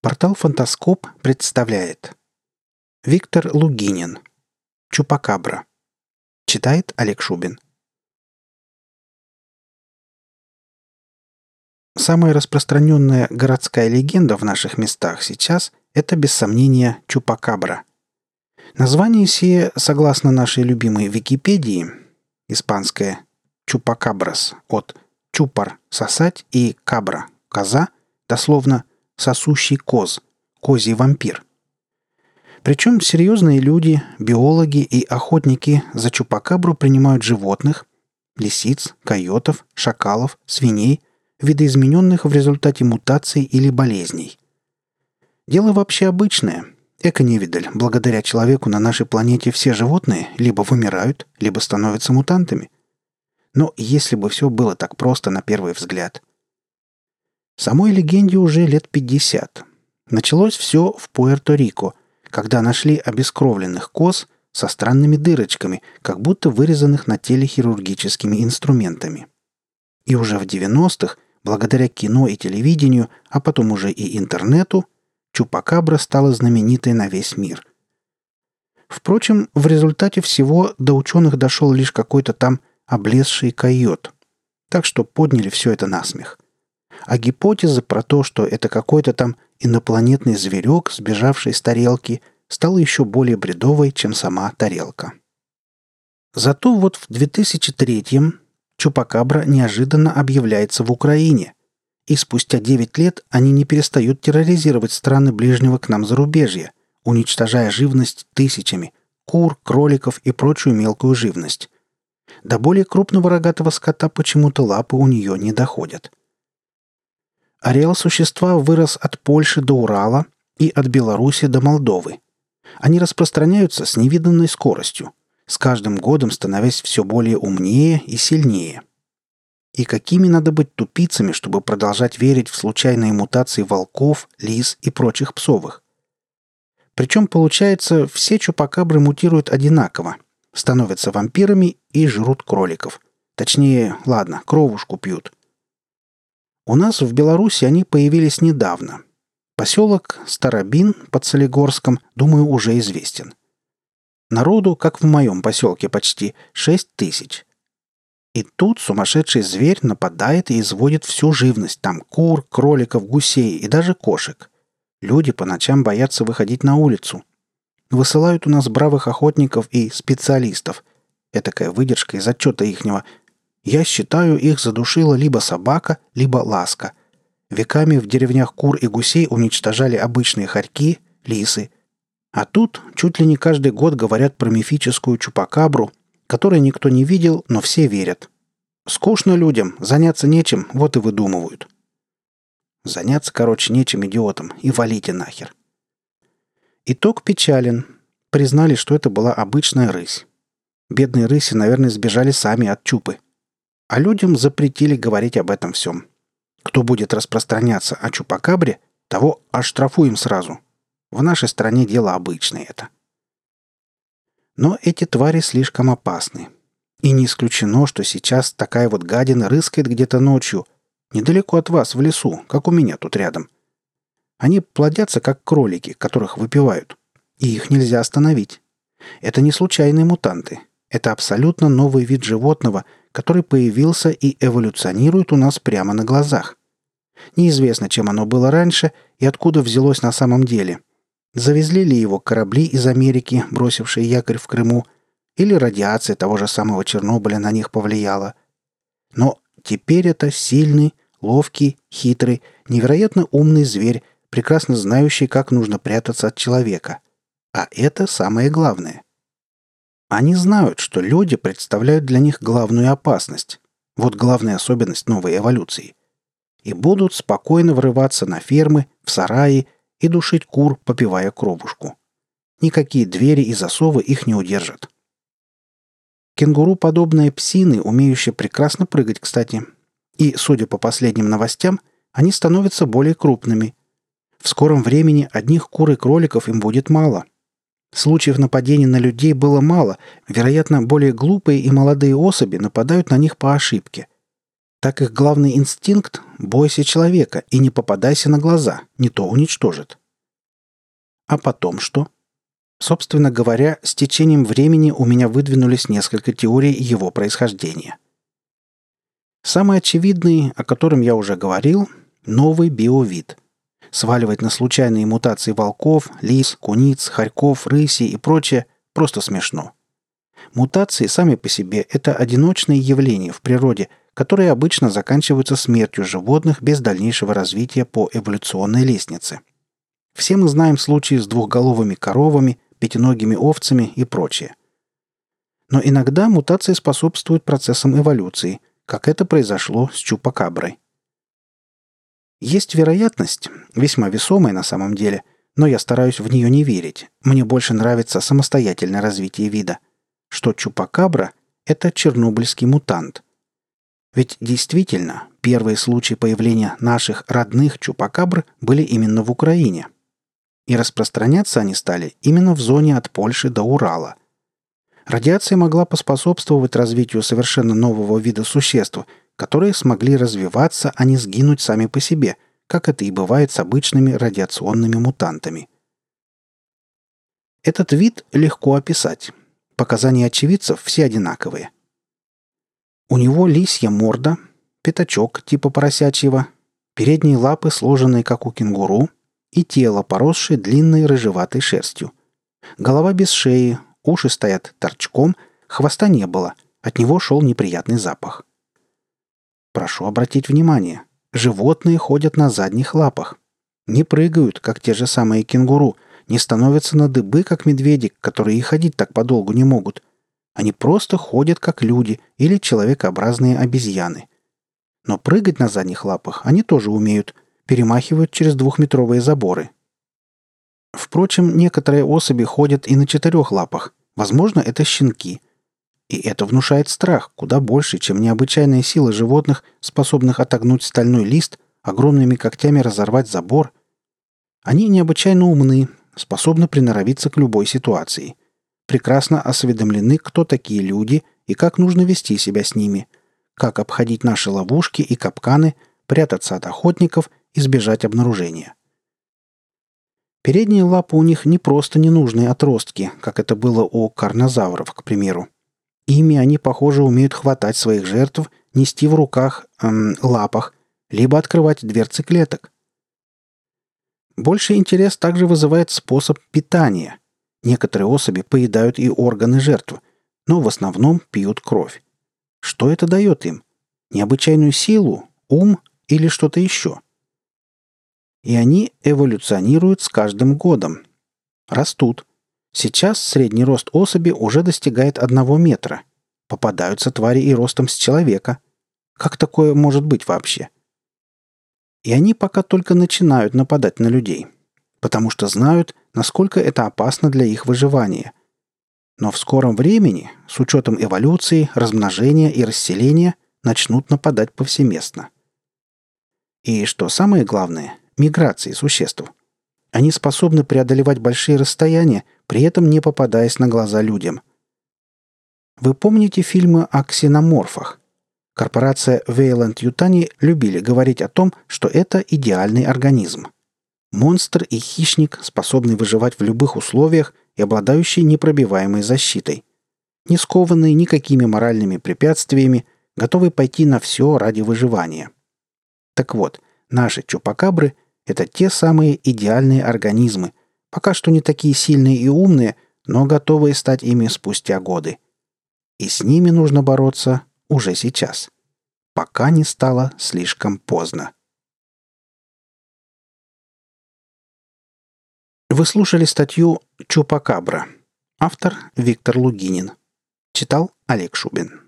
Портал «Фантаскоп» представляет. Виктор Лугинин. Чупакабра Читает Олег Шубин. Самая распространенная городская легенда в наших местах сейчас – это, без сомнения, Чупакабра. Название сие, согласно нашей любимой Википедии, испанское «чупакабрас» от «чупар» – «сосать» и «кабра» – «коза», дословно сосущий коз, козий вампир. Причем серьезные люди, биологи и охотники за чупакабру принимают животных, лисиц, койотов, шакалов, свиней, видоизмененных в результате мутаций или болезней. Дело вообще обычное. Эко-невидаль. Благодаря человеку на нашей планете все животные либо вымирают, либо становятся мутантами. Но если бы все было так просто на первый взгляд – Самой легенде уже лет 50. Началось все в Пуэрто-Рико, когда нашли обескровленных коз со странными дырочками, как будто вырезанных на теле хирургическими инструментами. И уже в 90-х, благодаря кино и телевидению, а потом уже и интернету, Чупакабра стала знаменитой на весь мир. Впрочем, в результате всего до ученых дошел лишь какой-то там облезший койот. Так что подняли все это на смех – а гипотеза про то, что это какой-то там инопланетный зверек, сбежавший с тарелки, стала еще более бредовой, чем сама тарелка. Зато вот в 2003-м Чупакабра неожиданно объявляется в Украине, и спустя 9 лет они не перестают терроризировать страны ближнего к нам зарубежья, уничтожая живность тысячами – кур, кроликов и прочую мелкую живность. До более крупного рогатого скота почему-то лапы у нее не доходят – Ареал существа вырос от Польши до Урала и от Беларуси до Молдовы. Они распространяются с невиданной скоростью, с каждым годом становясь все более умнее и сильнее. И какими надо быть тупицами, чтобы продолжать верить в случайные мутации волков, лис и прочих псовых? Причем, получается, все чупакабры мутируют одинаково, становятся вампирами и жрут кроликов. Точнее, ладно, кровушку пьют – у нас в Беларуси они появились недавно. Поселок Старобин под Солигорском, думаю, уже известен. Народу, как в моем поселке почти, шесть тысяч. И тут сумасшедший зверь нападает и изводит всю живность. Там кур, кроликов, гусей и даже кошек. Люди по ночам боятся выходить на улицу. Высылают у нас бравых охотников и специалистов. Этакая выдержка из отчета ихнего, я считаю, их задушила либо собака, либо ласка. Веками в деревнях кур и гусей уничтожали обычные хорьки, лисы. А тут чуть ли не каждый год говорят про мифическую чупакабру, которой никто не видел, но все верят. Скучно людям, заняться нечем, вот и выдумывают. Заняться, короче, нечем идиотам, и валите нахер. Итог печален. Признали, что это была обычная рысь. Бедные рыси, наверное, сбежали сами от чупы – а людям запретили говорить об этом всем. Кто будет распространяться о чупакабре, того оштрафуем сразу. В нашей стране дело обычное это. Но эти твари слишком опасны. И не исключено, что сейчас такая вот гадина рыскает где-то ночью, недалеко от вас, в лесу, как у меня тут рядом. Они плодятся, как кролики, которых выпивают. И их нельзя остановить. Это не случайные мутанты. Это абсолютно новый вид животного – который появился и эволюционирует у нас прямо на глазах. Неизвестно, чем оно было раньше и откуда взялось на самом деле. Завезли ли его корабли из Америки, бросившие якорь в Крыму, или радиация того же самого Чернобыля на них повлияла. Но теперь это сильный, ловкий, хитрый, невероятно умный зверь, прекрасно знающий, как нужно прятаться от человека. А это самое главное. Они знают, что люди представляют для них главную опасность. Вот главная особенность новой эволюции. И будут спокойно врываться на фермы, в сараи и душить кур, попивая кровушку. Никакие двери и засовы их не удержат. Кенгуру подобные псины, умеющие прекрасно прыгать, кстати. И, судя по последним новостям, они становятся более крупными. В скором времени одних кур и кроликов им будет мало – Случаев нападений на людей было мало, вероятно, более глупые и молодые особи нападают на них по ошибке. так их главный инстинкт – бойся человека и не попадайся на глаза, не то уничтожит. А потом что? Собственно говоря, с течением времени у меня выдвинулись несколько теорий его происхождения. Самый очевидный, о котором я уже говорил – новый биовид. Сваливать на случайные мутации волков, лис, куниц, хорьков, рыси и прочее просто смешно. Мутации сами по себе – это одиночные явления в природе, которые обычно заканчиваются смертью животных без дальнейшего развития по эволюционной лестнице. Все мы знаем случаи с двухголовыми коровами, пятиногими овцами и прочее. Но иногда мутации способствуют процессам эволюции, как это произошло с чупакаброй. Есть вероятность, весьма весомая на самом деле, но я стараюсь в нее не верить. Мне больше нравится самостоятельное развитие вида, что чупакабра – это чернобыльский мутант – ведь действительно, первые случаи появления наших родных чупакабр были именно в Украине. И распространяться они стали именно в зоне от Польши до Урала. Радиация могла поспособствовать развитию совершенно нового вида существ, которые смогли развиваться, а не сгинуть сами по себе, как это и бывает с обычными радиационными мутантами. Этот вид легко описать. Показания очевидцев все одинаковые – у него лисья морда, пятачок типа поросячьего, передние лапы сложенные, как у кенгуру, и тело, поросшее длинной рыжеватой шерстью. Голова без шеи, уши стоят торчком, хвоста не было, от него шел неприятный запах. Прошу обратить внимание, животные ходят на задних лапах. Не прыгают, как те же самые кенгуру, не становятся на дыбы, как медведи, которые и ходить так подолгу не могут, они просто ходят как люди или человекообразные обезьяны. Но прыгать на задних лапах они тоже умеют, перемахивают через двухметровые заборы. Впрочем, некоторые особи ходят и на четырех лапах. Возможно, это щенки. И это внушает страх куда больше, чем необычайная сила животных, способных отогнуть стальной лист, огромными когтями разорвать забор. Они необычайно умны, способны приноровиться к любой ситуации – прекрасно осведомлены, кто такие люди и как нужно вести себя с ними, как обходить наши ловушки и капканы, прятаться от охотников, избежать обнаружения. Передние лапы у них не просто ненужные отростки, как это было у карнозавров, к примеру. Ими они, похоже, умеют хватать своих жертв, нести в руках, эм, лапах, либо открывать дверцы клеток. Больше интерес также вызывает способ питания – Некоторые особи поедают и органы жертв, но в основном пьют кровь. Что это дает им? Необычайную силу, ум или что-то еще? И они эволюционируют с каждым годом. Растут. Сейчас средний рост особи уже достигает одного метра. Попадаются твари и ростом с человека. Как такое может быть вообще? И они пока только начинают нападать на людей – потому что знают, насколько это опасно для их выживания. Но в скором времени, с учетом эволюции, размножения и расселения, начнут нападать повсеместно. И что самое главное, миграции существ. Они способны преодолевать большие расстояния, при этом не попадаясь на глаза людям. Вы помните фильмы о ксеноморфах? Корпорация Wayland Ютани любили говорить о том, что это идеальный организм – Монстр и хищник, способный выживать в любых условиях и обладающий непробиваемой защитой. Не скованный никакими моральными препятствиями, готовый пойти на все ради выживания. Так вот, наши чупакабры – это те самые идеальные организмы, пока что не такие сильные и умные, но готовые стать ими спустя годы. И с ними нужно бороться уже сейчас, пока не стало слишком поздно. Вы слушали статью «Чупакабра». Автор Виктор Лугинин. Читал Олег Шубин.